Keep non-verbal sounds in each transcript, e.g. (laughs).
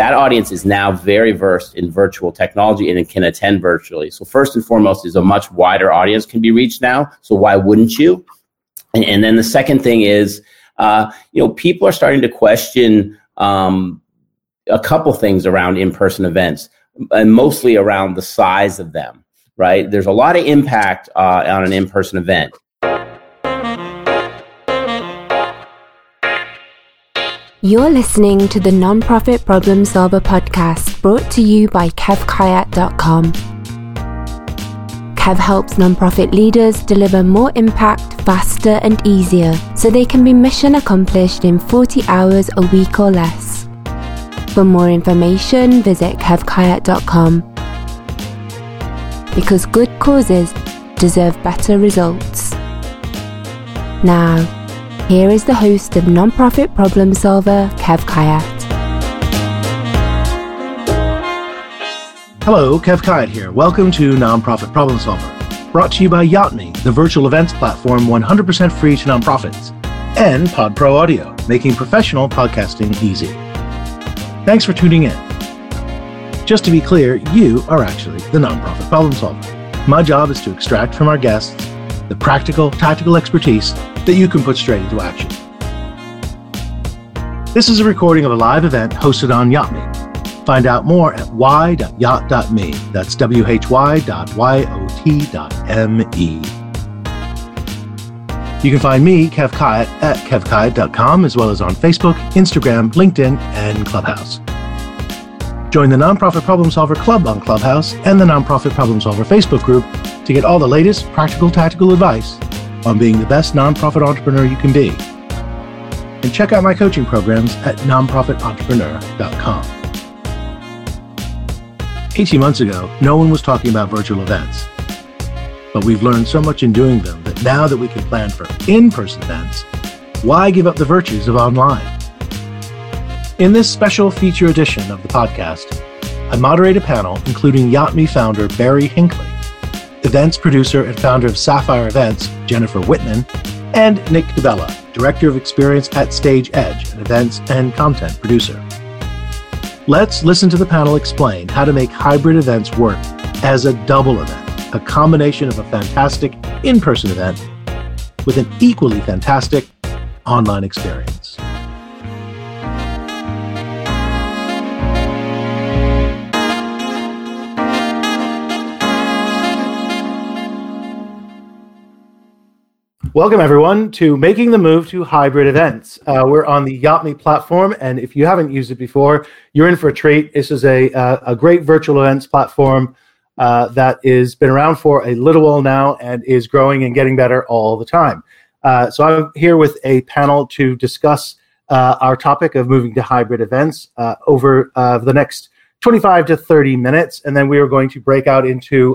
that audience is now very versed in virtual technology and can attend virtually. So first and foremost is a much wider audience can be reached now. So why wouldn't you? And, and then the second thing is, uh, you know, people are starting to question um, a couple things around in-person events, and mostly around the size of them. Right? There's a lot of impact uh, on an in-person event. You're listening to the Nonprofit Problem Solver podcast brought to you by KevKayat.com. Kev helps nonprofit leaders deliver more impact faster and easier so they can be mission accomplished in 40 hours a week or less. For more information, visit kevkayat.com. Because good causes deserve better results. Now, here is the host of Nonprofit Problem Solver, Kev Kayat. Hello, Kev Kayat here. Welcome to Nonprofit Problem Solver, brought to you by Yotme, the virtual events platform 100% free to nonprofits, and PodPro Audio, making professional podcasting easy. Thanks for tuning in. Just to be clear, you are actually the nonprofit problem solver. My job is to extract from our guests the practical, tactical expertise that you can put straight into action. This is a recording of a live event hosted on Yotme. Find out more at why.yot.me. That's w-h-y.y-o-t.m-e. You can find me, Kev Kayat, at kevkayat.com, as well as on Facebook, Instagram, LinkedIn, and Clubhouse. Join the Nonprofit Problem Solver Club on Clubhouse and the Nonprofit Problem Solver Facebook group to get all the latest practical tactical advice on being the best nonprofit entrepreneur you can be. And check out my coaching programs at nonprofitentrepreneur.com. 18 months ago, no one was talking about virtual events. But we've learned so much in doing them that now that we can plan for in person events, why give up the virtues of online? In this special feature edition of the podcast, I moderate a panel including Yotme founder Barry Hinckley events producer and founder of Sapphire Events, Jennifer Whitman, and Nick DeBella, Director of Experience at Stage Edge, an events and content producer. Let's listen to the panel explain how to make hybrid events work as a double event, a combination of a fantastic in person event with an equally fantastic online experience. Welcome, everyone, to Making the Move to Hybrid Events. Uh, we're on the Yotme platform, and if you haven't used it before, you're in for a treat. This is a, uh, a great virtual events platform uh, that has been around for a little while now and is growing and getting better all the time. Uh, so I'm here with a panel to discuss uh, our topic of moving to hybrid events uh, over the next 25 to 30 minutes, and then we are going to break out into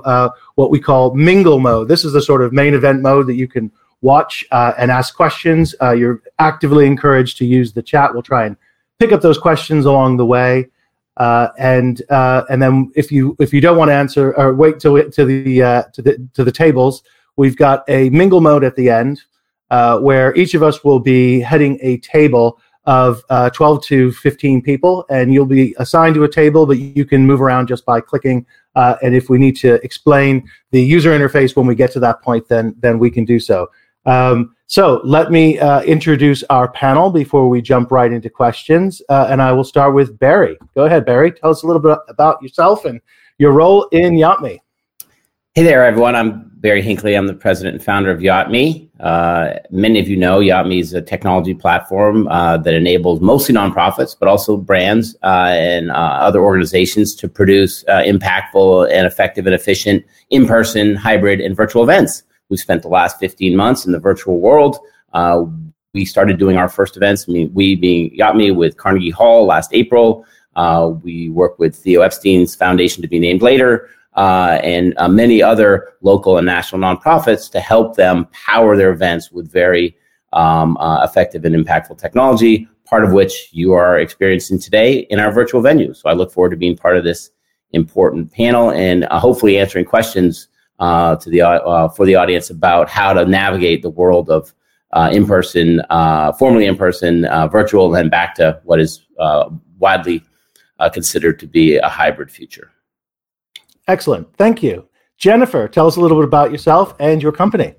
what we call mingle mode. This is the sort of main event mode that you can watch uh, and ask questions. Uh, you're actively encouraged to use the chat. We'll try and pick up those questions along the way. Uh, and uh, and then if you if you don't want to answer or wait till to the uh, to the to the tables, we've got a mingle mode at the end uh, where each of us will be heading a table of 12 to 15 people, and you'll be assigned to a table, but you can move around just by clicking. and if we need to explain the user interface when we get to that point, then then we can do so. Um, so let me uh, introduce our panel before we jump right into questions. Uh, and I will start with Barry. Go ahead, Barry. Tell us a little bit about yourself and your role in Yotme. Hey there, everyone. I'm Barry Hinckley. I'm the president and founder of Yotme. Uh, many of you know Yotme is a technology platform uh, that enables mostly nonprofits, but also brands uh, and uh, other organizations to produce impactful and effective and efficient in person, hybrid, and virtual events. We've spent the last 15 months in the virtual world. Uh, we started doing our first events, I mean, we being Yotme with Carnegie Hall last April. Uh, we work with Theo Epstein's foundation to be named later. Uh, and uh, many other local and national nonprofits to help them power their events with very um, uh, effective and impactful technology, part of which you are experiencing today in our virtual venue. So I look forward to being part of this important panel and uh, hopefully answering questions uh, to the uh, for the audience about how to navigate the world of uh, in person, uh, formerly in person, uh, virtual, and back to what is uh, widely uh, considered to be a hybrid future. Excellent. Thank you. Jennifer, tell us a little bit about yourself and your company.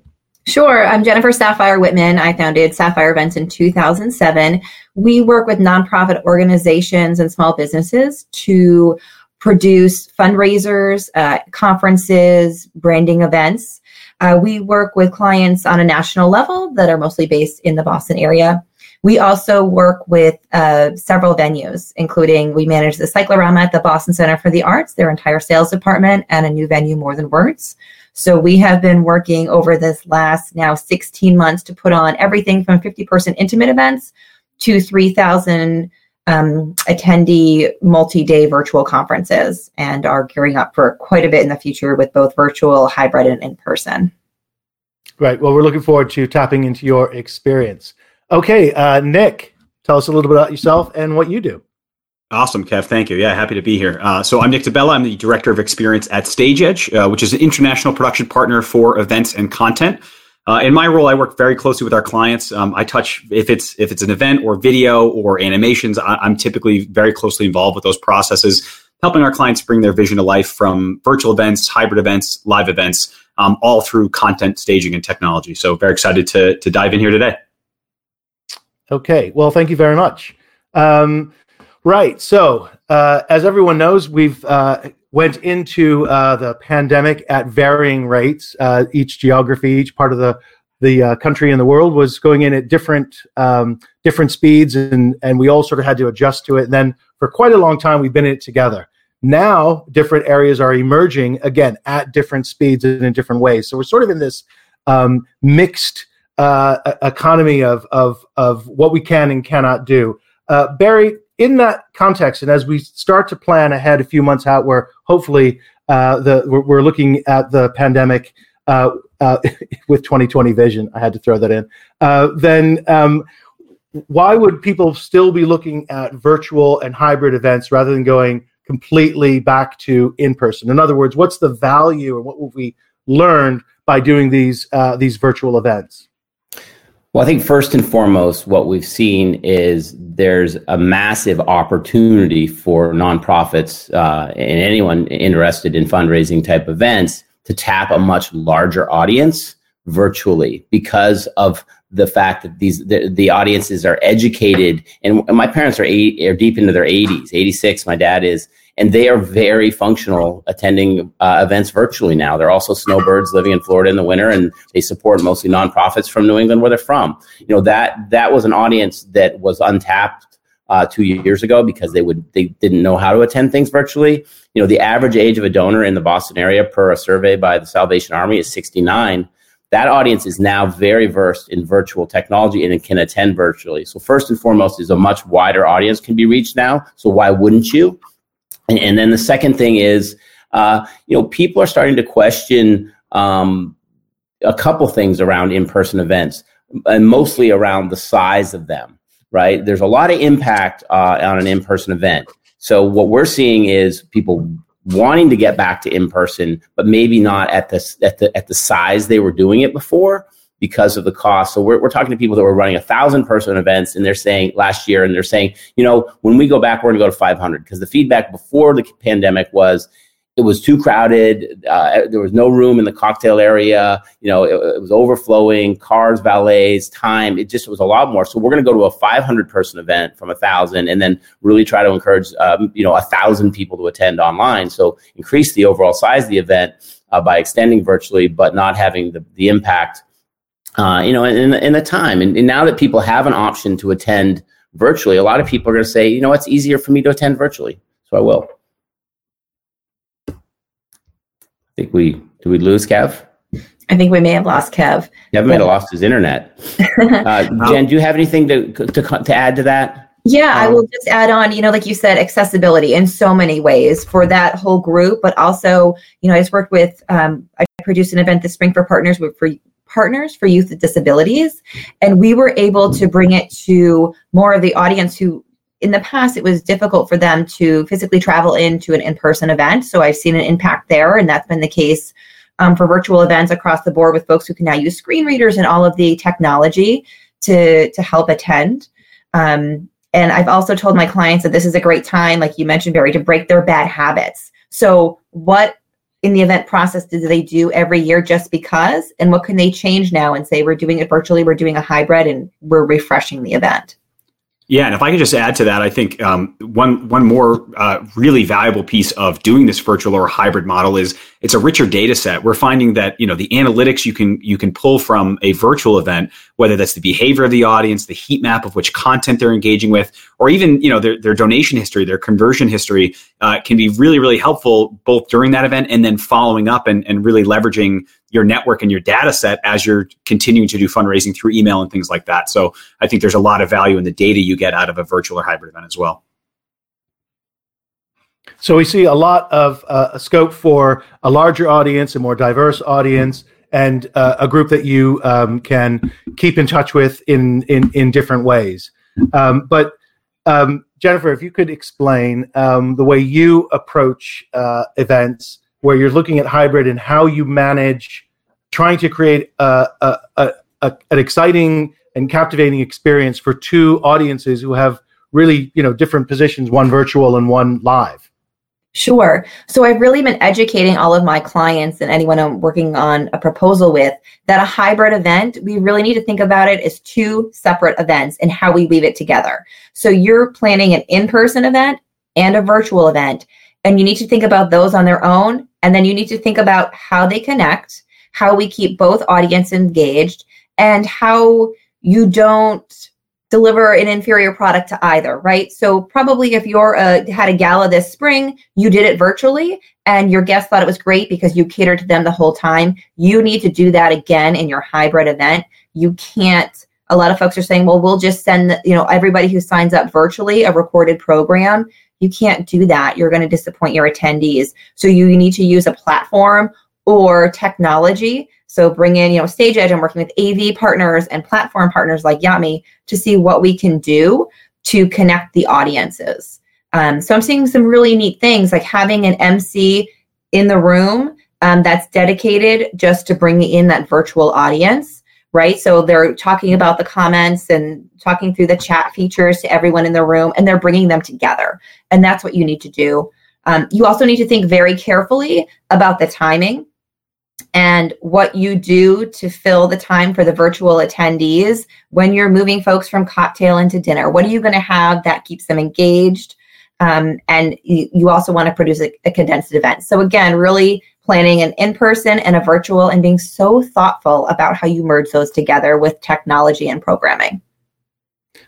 Sure. I'm Jennifer Sapphire Whitman. I founded Sapphire Events in 2007. We work with nonprofit organizations and small businesses to produce fundraisers, uh, conferences, branding events. Uh, we work with clients on a national level that are mostly based in the Boston area. We also work with uh, several venues, including we manage the Cyclorama at the Boston Center for the Arts, their entire sales department, and a new venue, More Than Words. So we have been working over this last now 16 months to put on everything from 50 person intimate events to 3,000 um, attendee multi day virtual conferences and are gearing up for quite a bit in the future with both virtual, hybrid, and in person. Right. Well, we're looking forward to tapping into your experience. Okay, uh, Nick, tell us a little bit about yourself and what you do. Awesome, Kev. Thank you. Yeah, happy to be here. Uh, so I'm Nick DeBella. I'm the director of experience at StageEdge, uh, which is an international production partner for events and content. Uh, in my role, I work very closely with our clients. Um, I touch if it's if it's an event or video or animations. I, I'm typically very closely involved with those processes, helping our clients bring their vision to life from virtual events, hybrid events, live events, um, all through content, staging, and technology. So very excited to to dive in here today. Okay. Well, thank you very much. Um, right. So, uh, as everyone knows, we've uh, went into uh, the pandemic at varying rates. Uh, each geography, each part of the the uh, country and the world was going in at different um, different speeds, and and we all sort of had to adjust to it. And then for quite a long time, we've been in it together. Now, different areas are emerging again at different speeds and in different ways. So we're sort of in this um, mixed uh, economy of, of, of what we can and cannot do. Uh, Barry, in that context, and as we start to plan ahead a few months out, where hopefully uh, the we're, looking at the pandemic uh, uh, (laughs) with 2020 vision, I had to throw that in. Uh, then, um, why would people still be looking at virtual and hybrid events rather than going completely back to in person? In other words, what's the value, and what will we learned by doing these these virtual events? Well, I think first and foremost, what we've seen is there's a massive opportunity for nonprofits uh, and anyone interested in fundraising type events to tap a much larger audience virtually because of the fact that these the, the audiences are educated and, my parents are eight are deep into their 80s 86 my dad is and they are very functional attending uh, events virtually now. They're also snowbirds living in Florida in the winter, and they support mostly nonprofits from New England where they're from. You know that that was an audience that was untapped uh, two years ago because they would they didn't know how to attend things virtually. You know, the average age of a donor in the Boston area, per a survey by the Salvation Army, is 69. That audience is now very versed in virtual technology and can attend virtually. So first and foremost, is a much wider audience can be reached now. So why wouldn't you? And, and then the second thing is, uh, you know, people are starting to question um, a couple things around in-person events, and mostly around the size of them. Right? There's a lot of impact uh, on an in-person event. So what we're seeing is people wanting to get back to in-person, but maybe not at the at the at the size they were doing it before because of the cost. So we're, we're talking to people that were running a thousand person events and they're saying last year, and they're saying, you know, when we go back, we're going to go to 500 because the feedback before the pandemic was it was too crowded. Uh, there was no room in the cocktail area. You know, it, it, was overflowing, cars, valets, time. It just was a lot more. So we're going to go to a 500 person event from a thousand, and then really try to encourage, um, you know, a thousand people to attend online. So increase the overall size of the event uh, by extending virtually, but not having the, the impact uh, you know, in, in the time. And, and, now that people have an option to attend virtually, a lot of people are going to say, you know, it's easier for me to attend virtually. So I will. I think we, do we lose Kev? I think we may have lost Kev. Kev may have lost his internet. (laughs) Uh, Jen, do you have anything to, to, to add to that? Yeah, um, I will just add on, you know, like you said, accessibility in so many ways for that whole group, but also, you know, I just worked with, um, I produced an event this spring for partners with, for partners for youth with disabilities. And we were able to bring it to more of the audience who in the past it was difficult for them to physically travel into an in-person event so i've seen an impact there and that's been the case um, for virtual events across the board with folks who can now use screen readers and all of the technology to to help attend um, and I've also told my clients that this is a great time, like you mentioned, Barry, to break their bad habits. So, what in the event process do they do every year just because? And what can they change now and say, we're doing it virtually, we're doing a hybrid, and we're refreshing the event? Yeah, and if I could just add to that, I think um, one one more uh, really valuable piece of doing this virtual or hybrid model is it's a richer data set. We're finding that you know the analytics you can you can pull from a virtual event, whether that's the behavior of the audience, the heat map of which content they're engaging with, or even you know their, their donation history, their conversion history, uh, can be really really helpful both during that event and then following up and, and really leveraging your network and your data set as you're continuing to do fundraising through email and things like that. So I think there's a lot of value in the data you get out of a virtual or hybrid event as well. So we see a lot of uh, scope for a larger audience, a more diverse audience, and uh, a group that you um, can keep in touch with in in, in different ways. Um, but um, Jennifer, if you could explain um, the way you approach uh, events where you're looking at hybrid and how you manage trying to create a, a, a, a, an exciting and captivating experience for two audiences who have really you know different positions one virtual and one live Sure. So I've really been educating all of my clients and anyone I'm working on a proposal with that a hybrid event, we really need to think about it as two separate events and how we weave it together. So you're planning an in person event and a virtual event, and you need to think about those on their own and then you need to think about how they connect, how we keep both audience engaged, and how you don't deliver an inferior product to either, right? So probably if you're uh, had a gala this spring, you did it virtually and your guests thought it was great because you catered to them the whole time. You need to do that again in your hybrid event. You can't a lot of folks are saying, well, we'll just send, you know, everybody who signs up virtually a recorded program. You can't do that. You're going to disappoint your attendees. So you need to use a platform or technology. So bring in, you know, Stage Edge. I'm working with AV partners and platform partners like Yotme to see what we can do to connect the audiences. Um, so I'm seeing some really neat things like having an MC in the room um, that's dedicated just to bring in that virtual audience right? So they're talking about the comments and talking through the chat features to everyone in the room, and they're bringing them together. And that's what you need to do. Um, you also need to think very carefully about the timing and what you do to fill the time for the virtual attendees when you're moving folks from cocktail into dinner. What are you going to have that keeps them engaged? Um, and you, also want to produce a, a condensed event. So, again, really planning an in person and a virtual, and being so thoughtful about how you merge those together with technology and programming.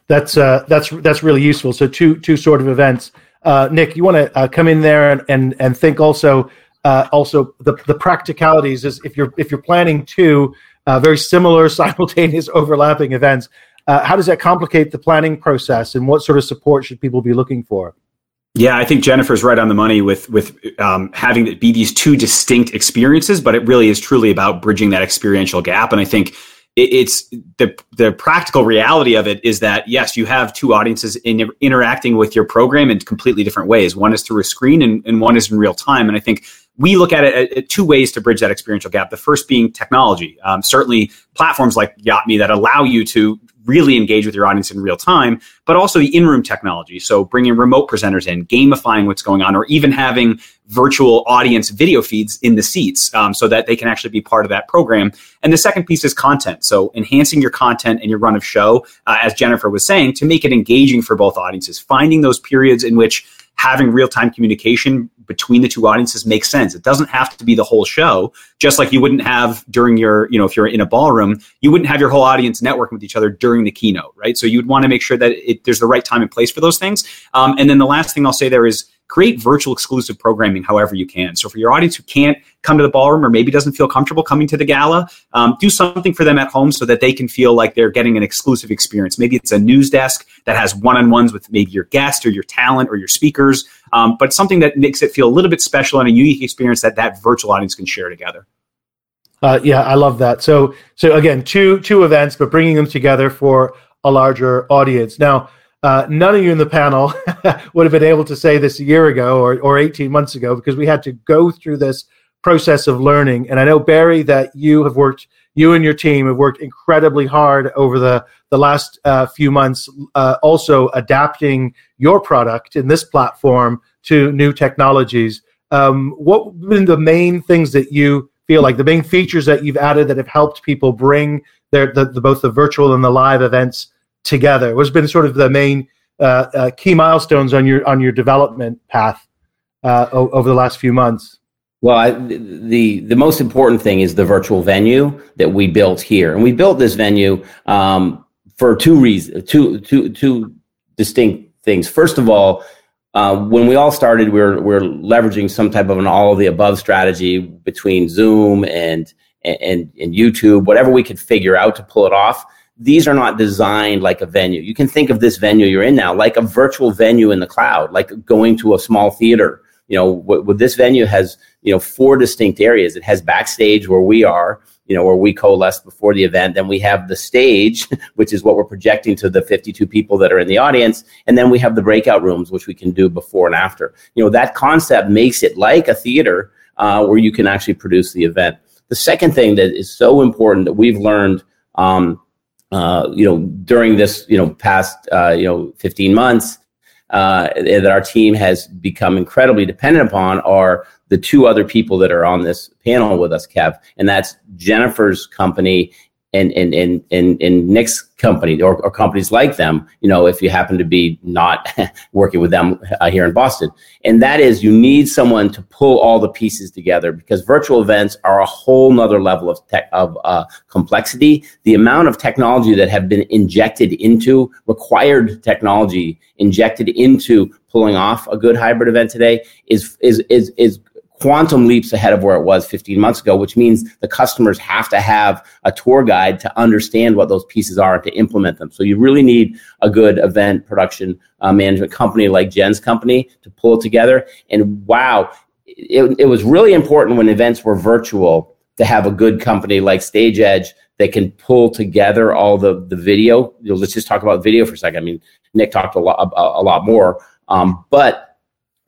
That's uh, that's that's really useful. So two two sort of events. Uh, Nick, you want to uh, come in there and and, and think also uh, also the the practicalities is if you're if you're planning two uh, very similar (laughs) simultaneous overlapping events. Uh, how does that complicate the planning process, and what sort of support should people be looking for? Yeah, I think Jennifer's right on the money with with um, having it be these two distinct experiences, but it really is truly about bridging that experiential gap. And I think it, it's the the practical reality of it is that yes, you have two audiences in, interacting with your program in completely different ways. One is through a screen, and, and one is in real time. And I think we look at it at, two ways to bridge that experiential gap. The first being technology. Um, certainly, platforms like Yotme that allow you to really engage with your audience in real time, but also the in-room technology. So bringing remote presenters in, gamifying what's going on, or even having virtual audience video feeds in the seats um, so that they can actually be part of that program. And the second piece is content. So enhancing your content and your run of show, uh, as Jennifer was saying, to make it engaging for both audiences, finding those periods in which having real time communication between the two audiences makes sense. It doesn't have to be the whole show, just like you wouldn't have during your, you know, if you're in a ballroom, you wouldn't have your whole audience networking with each other during the keynote, right? So you'd want to make sure that it, there's the right time and place for those things. Um, and then the last thing I'll say there is create virtual exclusive programming however you can. So for your audience who can't come to the ballroom or maybe doesn't feel comfortable coming to the gala, um, do something for them at home so that they can feel like they're getting an exclusive experience. Maybe it's a news desk that has one-on-ones with maybe your guest or your talent or your speakers, um, but something that makes it feel a little bit special and a unique experience that that virtual audience can share together. Uh, yeah, I love that. So, so again, two two events, but bringing them together for a larger audience. Now, uh, none of you in the panel (laughs) would have been able to say this a year ago or, or 18 months ago because we had to go through this process of learning. And I know, Barry, that you have worked, you and your team have worked incredibly hard over the the last uh, few months, uh, also adapting your product in this platform to new technologies. Um, what have been the main things that you feel like the main features that you've added that have helped people bring their the, the both the virtual and the live events together? What's been sort of the main uh, uh, key milestones on your on your development path uh, o- over the last few months? Well, I, the the most important thing is the virtual venue that we built here, and we built this venue um, for two reasons, two two two distinct things. First of all, uh, when we all started, we are we are leveraging some type of an all of the above strategy between Zoom and, and, and YouTube, whatever we could figure out to pull it off. These are not designed like a venue. You can think of this venue you're in now like a virtual venue in the cloud, like going to a small theater. You know, what, what this venue has, you know, four distinct areas. It has backstage where we are you know, where we coalesce before the event. Then we have the stage, (laughs) which is what we're projecting to the 52 people that are in the audience. And then we have the breakout rooms, which we can do before and after. You know, that concept makes it like a theater uh, where you can actually produce the event. The second thing that is so important that we've learned, um, uh, you know, during this, you know, past, uh, you know, 15 months, uh, that our team has become incredibly dependent upon are the two other people that are on this panel with us, Kev, and that's Jennifer's company and and and and, and Nick's company or, or, companies like them. You know, if you happen to be not (laughs) working with them uh, here in Boston, and that is you need someone to pull all the pieces together because virtual events are a whole nother level of tech of uh, complexity. The amount of technology that have been injected into required technology injected into pulling off a good hybrid event today is is is is quantum leaps ahead of where it was 15 months ago, which means the customers have to have a tour guide to understand what those pieces are and to implement them. So you really need a good event production uh, management company like Jen's company to pull it together. And wow, it, it was really important when events were virtual to have a good company like Stage Edge that can pull together all the, the video. You know, let's just talk about video for a second. I mean, Nick talked a lot, a, a lot more, um, but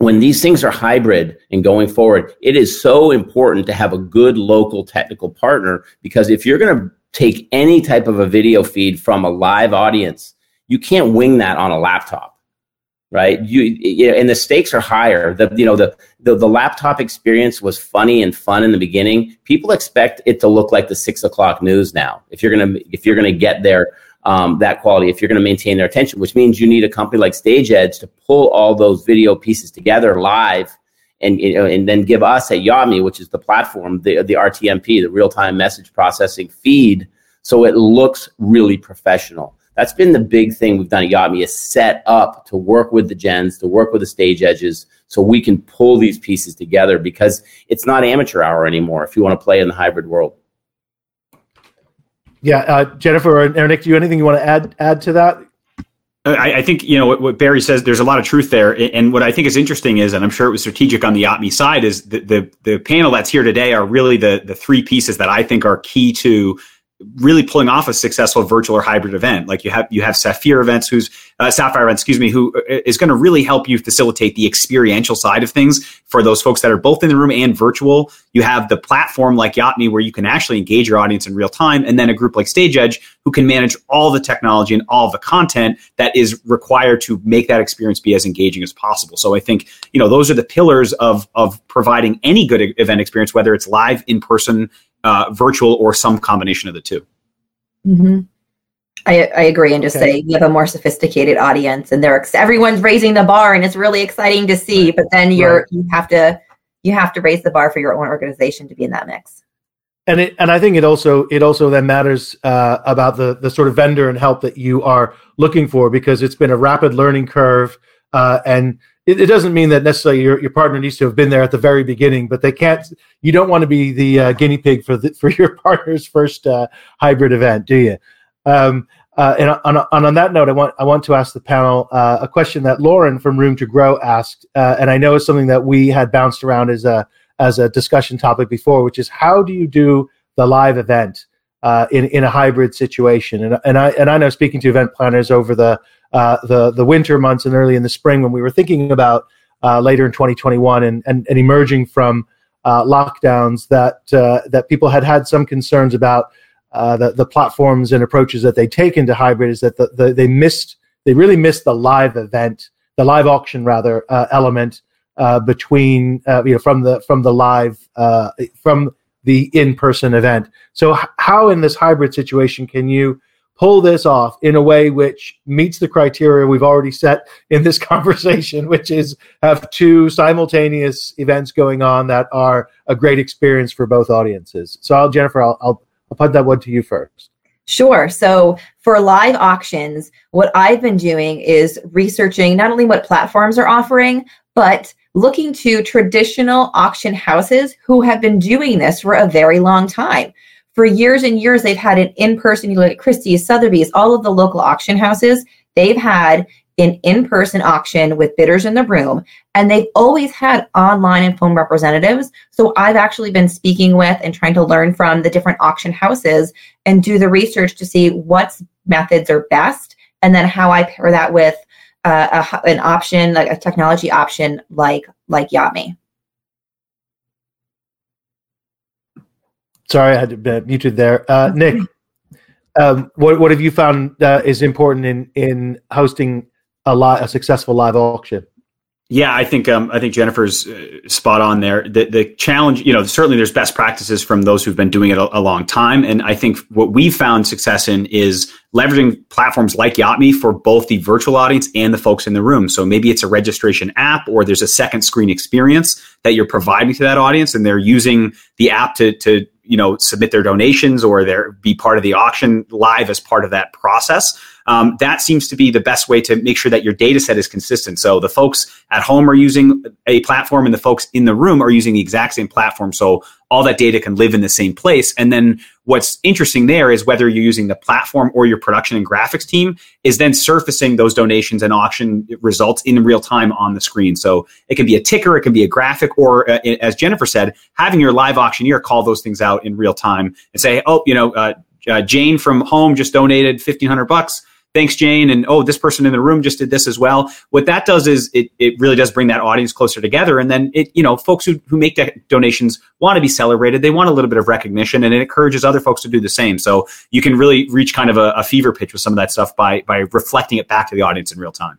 when these things are hybrid and going forward, it is so important to have a good local technical partner because if you're going to take any type of a video feed from a live audience, you can't wing that on a laptop, right? You, you know, and the stakes are higher. The you know the, the the laptop experience was funny and fun in the beginning. People expect it to look like the six o'clock news now. If you're gonna if you're gonna get there um, that quality if you're going to maintain their attention, which means you need a company like StageEdge to pull all those video pieces together live and, you know, and then give us at Yot.me, which is the platform, the, the RTMP, the real time message processing feed, so it looks really professional. That's been the big thing we've done at Yot.me is set up to work with the gens, to work with the stage edges, so we can pull these pieces together because it's not amateur hour anymore if you want to play in the hybrid world. Yeah, uh, Jennifer or Nick, do you anything you want to add add to that? I, I, think you know what, what, Barry says. There's a lot of truth there, and what I think is interesting is, and I'm sure it was strategic on the Yot.me side, is the, the the panel that's here today are really the the three pieces that I think are key to really pulling off a successful virtual or hybrid event. Like you have you have Sapphire events, who's uh, Sapphire events, excuse me, who uh, going to really help you facilitate the experiential side of things for those folks that are both in the room and virtual. You have the platform like Yot.me where you can actually engage your audience in real time, and then a group like Stage Edge who can manage all the technology and all the content that is required to make that experience be as engaging as possible. So I think you know those are the pillars of of providing any good event experience, whether it's live, in person, uh, virtual or some combination of the 2 mm-hmm. I, I agree and just okay. say you have a more sophisticated audience and they're everyone's raising the bar and it's really exciting to see but then you're right. you have to you have to raise the bar for your own organization to be in that mix and it and I think it also it also then matters uh, about the the sort of vendor and help that you are looking for because it's been a rapid learning curve uh, and it, it, doesn't mean that necessarily your, your partner needs to have been there at the very beginning, but they can't. You don't want to be the uh, guinea pig for the, (laughs) for your partner's first uh, hybrid event, do you? Um, uh, and on, on, on that note, I want I want to ask the panel uh, a question that Lauren from Room to Grow asked, uh, and I know it's something that we had bounced around as a as a discussion topic before, which is how do you do the live event uh, in in a hybrid situation? And and I and I know speaking to event planners over the uh, the the winter months and early in the spring when we were thinking about uh, later in 2021 and and, and emerging from uh, lockdowns that uh, that people had had some concerns about uh, the the platforms and approaches that they take into hybrid is that the, the, they missed they really missed the live event, the live auction rather uh, element between you know from the from the live from the in person event. So h- how in this hybrid situation can you pull this off in a way which meets the criteria we've already set in this (laughs) conversation, which is have two simultaneous events going on that are a great experience for both audiences. So, I'll, Jennifer, I'll, I'll, I'll put that one to you first. Sure. So for live auctions, what I've been doing is researching not only what platforms are offering, but looking to traditional auction houses who have been doing this for a very long time. For years and years, they've had an in person, you look at Christie's, Sotheby's, all of the local auction houses, they've had an in person auction with bidders in the room, and they've always had online and phone representatives. So I've actually been speaking with and trying to learn from the different auction houses and do the research to see what methods are best, and then how I pair that with uh, a, an option, like a technology option like like Yotme. Sorry, I had to be muted there. Uh, Nick, um, what what have you found uh, is important in in hosting a lot a successful live auction? Yeah, I think um, I think Jennifer's uh, spot on there. The the challenge, you know, certainly there's best practices from those who've been doing it a, a long time, and I think what we found success in is leveraging platforms like Yotme for both the virtual audience and the folks in the room. So maybe it's a registration app, or there's a second screen experience that you're providing to that audience, and they're using the app to to you know submit their donations or their be part of the auction live as part of that process um, that seems to be the best way to make sure that your data set is consistent so the folks at home are using a platform and the folks in the room are using the exact same platform so all that data can live in the same place. And then what's interesting there is whether you're using the platform or your production and graphics team is then surfacing those donations and auction results in real time on the screen. So it can be a ticker, it can be a graphic, or uh, as Jennifer said, having your live auctioneer call those things out in real time and say, oh, you know, uh, uh, Jane from home just donated 1500 bucks thanks jane and oh this person in the room just did this as well what that does is it, it really does bring that audience closer together and then it you know folks who, who make donations want to be celebrated they want a little bit of recognition and it encourages other folks to do the same so you can really reach kind of a, a fever pitch with some of that stuff by by reflecting it back to the audience in real time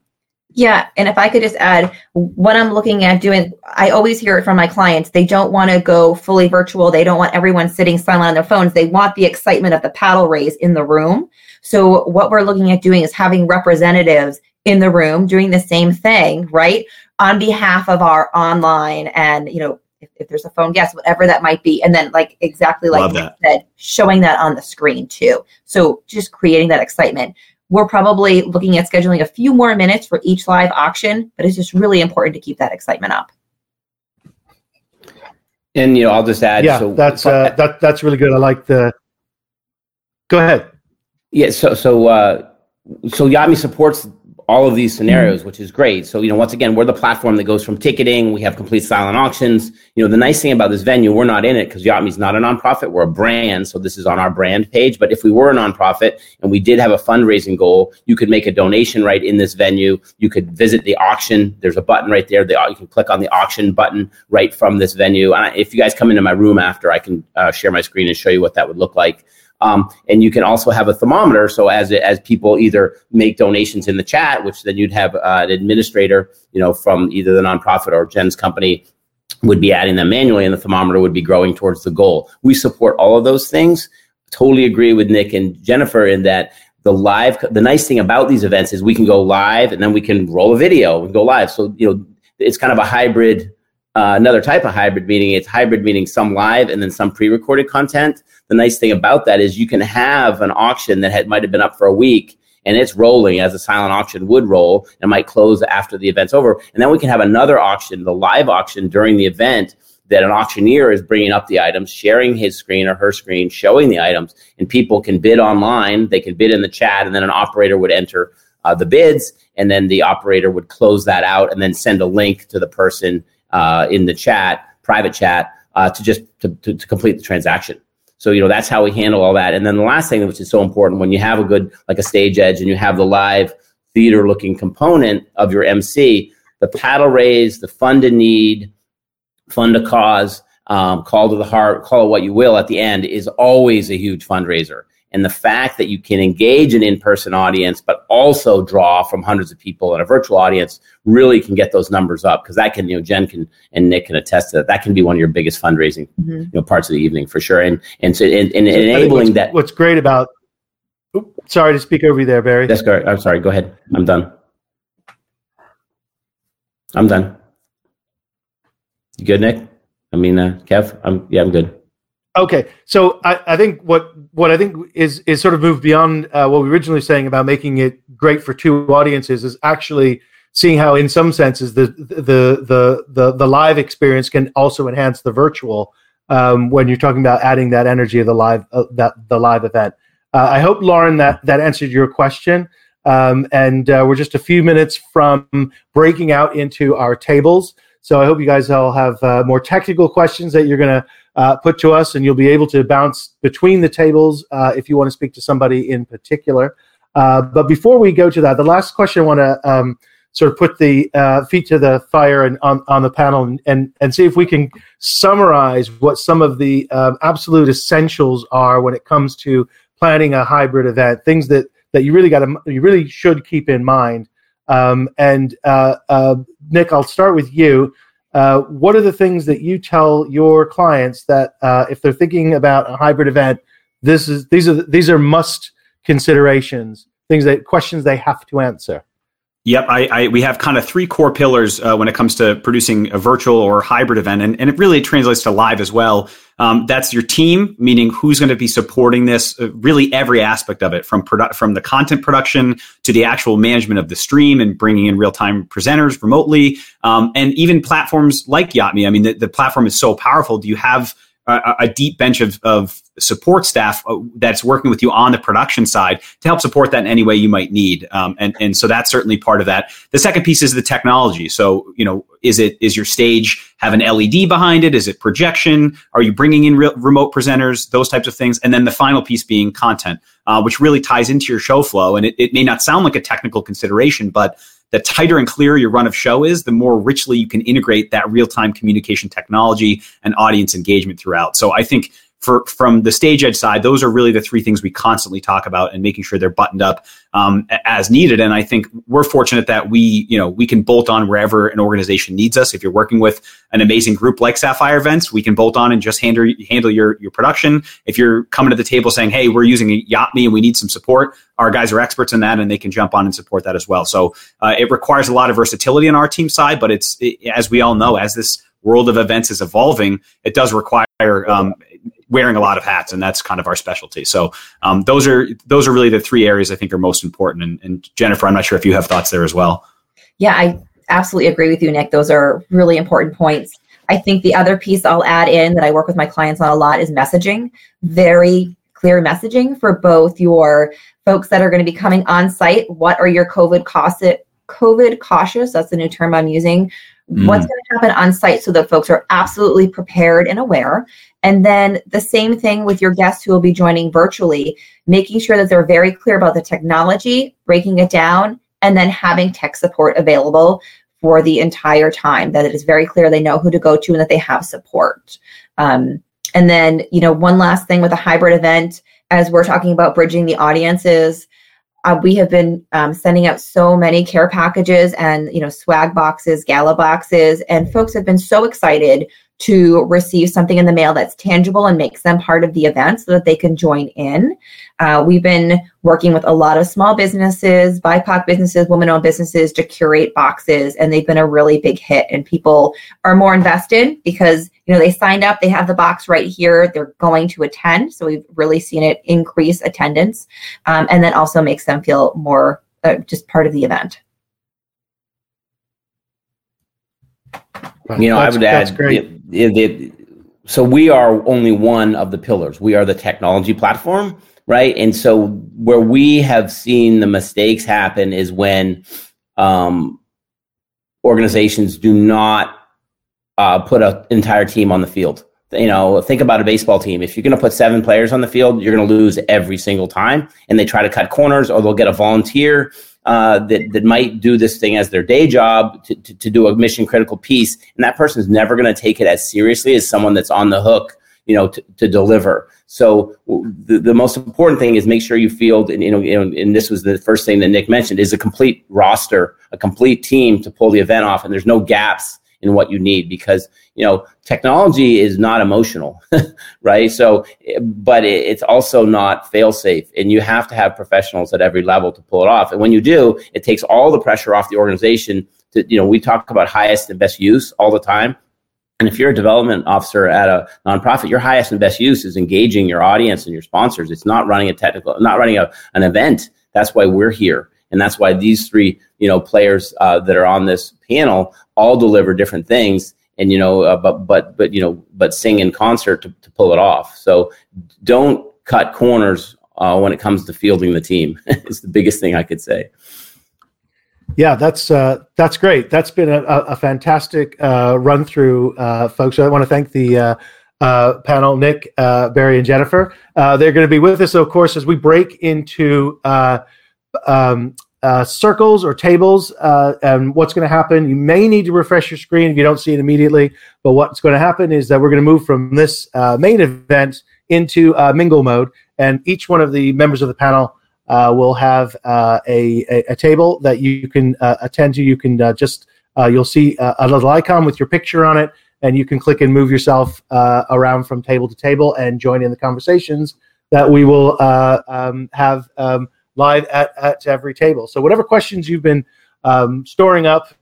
yeah, and if I could just add, what I'm looking at doing, I always hear it from my clients. They don't want to go fully virtual. They don't want everyone sitting silent on their phones. They want the excitement of the paddle raise in the room. So what we're looking at doing is having representatives in the room doing the same thing, right? On behalf of our online and, you know, if, if there's a phone guest, whatever that might be. And then like exactly like you said, showing that on the screen too. So just creating that excitement. We're probably looking at scheduling a few more minutes for each live auction, but it's just really important to keep that excitement up. And you know, I'll just add. Yeah, so, that's uh, that that's really good. I like the. Go ahead. Yeah, so so uh, so Yotme supports all of these scenarios, mm-hmm. which is great. So, you know, once again, we're the platform that goes from ticketing. We have complete silent auctions. You know, the nice thing about this venue, we're not in it because Yotme's not a nonprofit. We're a brand. So this is on our brand page. But if we were a nonprofit and we did have a fundraising goal, you could make a donation right in this venue. You could visit the auction. There's a button right there. The, you can click on the auction button right from this venue. And if you guys come into my room after, I can uh, share my screen and show you what that would look like. Um, and you can also have a thermometer. So as as people either make donations in the chat, which then you'd have uh, an administrator, you know, from either the nonprofit or Jen's company would be adding them manually, and the thermometer would be growing towards the goal. We support all of those things. Totally agree with Nick and Jennifer in that the live. The nice thing about these events is we can go live, and then we can roll a video and go live. So you know, it's kind of a hybrid uh, another type of hybrid meeting. It's hybrid meaning some live and then some pre-recorded content. The nice thing about that is you can have an auction that had, might have been up for a week and it's rolling as a silent auction would roll and might close after the event's over. And then we can have another auction, the live auction during the event that an auctioneer is bringing up the items, sharing his screen or her screen, showing the items, and people can bid online. They can bid in the chat, and then an operator would enter uh, the bids, and then the operator would close that out and then send a link to the person uh, in the chat, private chat, uh, to just to, to, to, complete the transaction. So you know that's how we handle all that. And then the last thing, which is so important, when you have a good like a stage edge and you have the live theater looking component of your MC, the paddle raise, the fund a need, fund a cause, um, call to the heart, call it what you will, at the end is always a huge fundraiser. And the fact that you can engage an in person audience, but also draw from hundreds of people in a virtual audience really can get those numbers up because that can, you know, Jen can and Nick can attest to that. That can be one of your biggest fundraising, mm-hmm. you know, parts of the evening for sure. And and so and, and enabling what's, that. What's great about oops, sorry to speak over you there, Barry. That's great. I'm sorry. Go ahead. I'm done. I'm done. You good, Nick? I mean, uh, Kev. I'm yeah. I'm good. Okay, so I, I, think what what I think is is sort of moved beyond uh, what we originally saying about making it great for two audiences is actually seeing how, in some senses, the the the the, the live experience can also enhance the virtual um, when you're talking about adding that energy of the live uh, that the live event. Uh, I hope Lauren that that answered your question. Um, and uh, we're just a few minutes from breaking out into our tables. So I hope you guys all have uh, more technical questions that you're going to uh, put to us, and you'll be able to bounce between the tables uh, if you want to speak to somebody in particular. Uh, but before we go to that, the last question I want to um, sort of put the uh, feet to the fire and on, on the panel and, and, and see if we can summarize what some of the um, absolute essentials are when it comes to planning a hybrid event, things that, that you really got to you really should keep in mind. Um, and uh, uh, Nick, I'll start with you. Uh, what are the things that you tell your clients that uh, if they're thinking about a hybrid event, this is these are these are must considerations, things that questions they have to answer. Yep, I, I, we have kind of three core pillars uh, when it comes to producing a virtual or hybrid event, and, and it really translates to live as well. Um, that's your team, meaning who's going to be supporting this, uh, really every aspect of it, from produ- from the content production to the actual management of the stream and bringing in real time presenters remotely, um, and even platforms like Yot.me. I mean, the, the platform is so powerful. Do you have a, deep bench of, of support staff uh, that's working with you on the production side to help support that in any way you might need. Um, and, and so that's certainly part of that. The second piece is the technology. So, you know, is it, is your stage have an LED behind it? Is it projection? Are you bringing in re- remote presenters? Those types of things. And then the final piece being content, uh, which really ties into your show flow. And it, it may not sound like a technical consideration, but the tighter and clearer your run of show is, the more richly you can integrate that real time communication technology and audience engagement throughout. So I think for from the stage edge side, those are really the three things we constantly talk about and making sure they're buttoned up um, as needed. And I think we're fortunate that we, you know, we can bolt on wherever an organization needs us. If you're working with an amazing group like Sapphire Events, we can bolt on and just handle handle your your production. If you're coming to the table saying, "Hey, we're using Yot.me and we need some support," our guys are experts in that and they can jump on and support that as well. So uh, it requires a lot of versatility on our team side, but it's it, as we all know, as this world of events is evolving, it does require um, wearing a lot of hats, and that's kind of our specialty. So um, those are those are really the three areas I think are most important. And, and Jennifer, I'm not sure if you have thoughts there as well. Yeah, I absolutely agree with you, Nick. Those are really important points. I think the other piece I'll add in that I work with my clients on a lot is messaging. Very clear messaging for both your folks that are going to be coming on site. What are your COVID COVID cautious? That's the new term I'm using. Mm. What's going to happen on site so that folks are absolutely prepared and aware. And then the same thing with your guests who will be joining virtually, making sure that they're very clear about the technology, breaking it down, and then having tech support available for the entire time, that it is very clear they know who to go to and that they have support. Um, and then, you know, one last thing with a hybrid event, as we're talking about bridging the audiences, uh, we have been um, sending out so many care packages and you know swag boxes gala boxes and folks have been so excited to receive something in the mail that's tangible and makes them part of the event so that they can join in. Uh, we've been working with a lot of small businesses, BIPOC businesses, women owned businesses to curate boxes, and they've been a really big hit. And people are more invested because you know they signed up, they have the box right here, they're going to attend. So we've really seen it increase attendance, um, and then also makes them feel more uh, just part of the event. You know, that's, I would add, so we are only one of the pillars. We are the technology platform, right? And so where we have seen the mistakes happen is when um, organizations do not uh, put an entire team on the field. You know, think about a baseball team. If you're going to put seven players on the field, you're going to lose every single time. And they try to cut corners, or they'll get a volunteer uh, that that might do this thing as their day job to, to, to do a mission critical piece, and that person is never going to take it as seriously as someone that's on the hook, you know, to, to deliver. So the, the most important thing is make sure you field, and you know, you know, and this was the first thing that Nick mentioned, is a complete roster, a complete team to pull the event off, and there's no gaps in what you need because you know technology is not emotional (laughs) right so but it's also not fail safe and you have to have professionals at every level to pull it off and when you do it takes all the pressure off the organization to you know we talk about highest and best use all the time and if you're a development officer at a nonprofit, your highest and best use is engaging your audience and your sponsors. It's not running a technical, not running a, an event. That's why we're here and that's why these three you know players uh, that are on this panel all deliver different things and you know uh, but but but you know but sing in concert to, to pull it off so don't cut corners uh, when it comes to fielding the team (laughs) it's the biggest thing i could say yeah, that's uh, that's great. That's been a, a fantastic uh, run through, uh, folks. I want to thank the uh, uh, panel, Nick, uh, Barry, and Jennifer. they're going to be with us, of course, as we break into um, uh, circles or tables. Uh, and what's going to happen, you may need to refresh your screen if you don't see it immediately. But what's going to happen is that we're going to move from this uh, main event into uh, mingle mode. And each one of the members of the panel uh, will have uh, a, a, a, table that you can attend to. You can just, you'll see a little icon with your picture on it. And you can click and move yourself around from table to table and join in the conversations that we will um, have um, live at, at every table. So whatever questions you've been um, storing up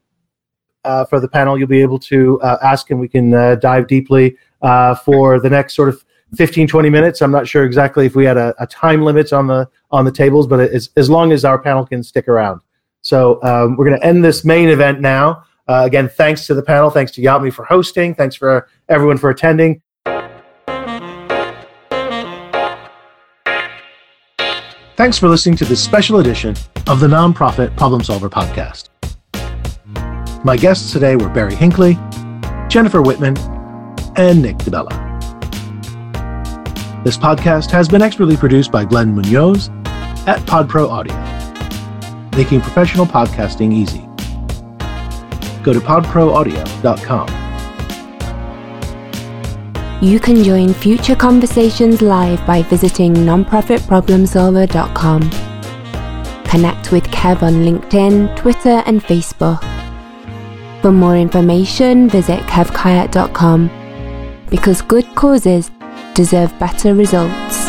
uh, for the panel, you'll be able to uh, ask and we can uh, dive deeply uh, for the next sort of 15, 20 minutes. I'm not sure exactly if we had a, a time limit on the on the tables, but as, as long as our panel can stick around. So um, we're going to end this main event now. Uh, again, thanks to the panel. Thanks to Yotme for hosting. Thanks for everyone for attending. Thanks for listening to this special edition of the Nonprofit Problem Solver Podcast. My guests today were Barry Hinckley, Jennifer Whitman, and Nick DeBella. This podcast has been expertly produced by Glenn Munoz at PodPro Audio, making professional podcasting easy. Go to podproaudio.com. You can join future conversations live by visiting nonprofitproblemsolver.com. Connect with Kev on LinkedIn, Twitter, and Facebook. For more information, visit kevkayak.com because good causes deserve better results.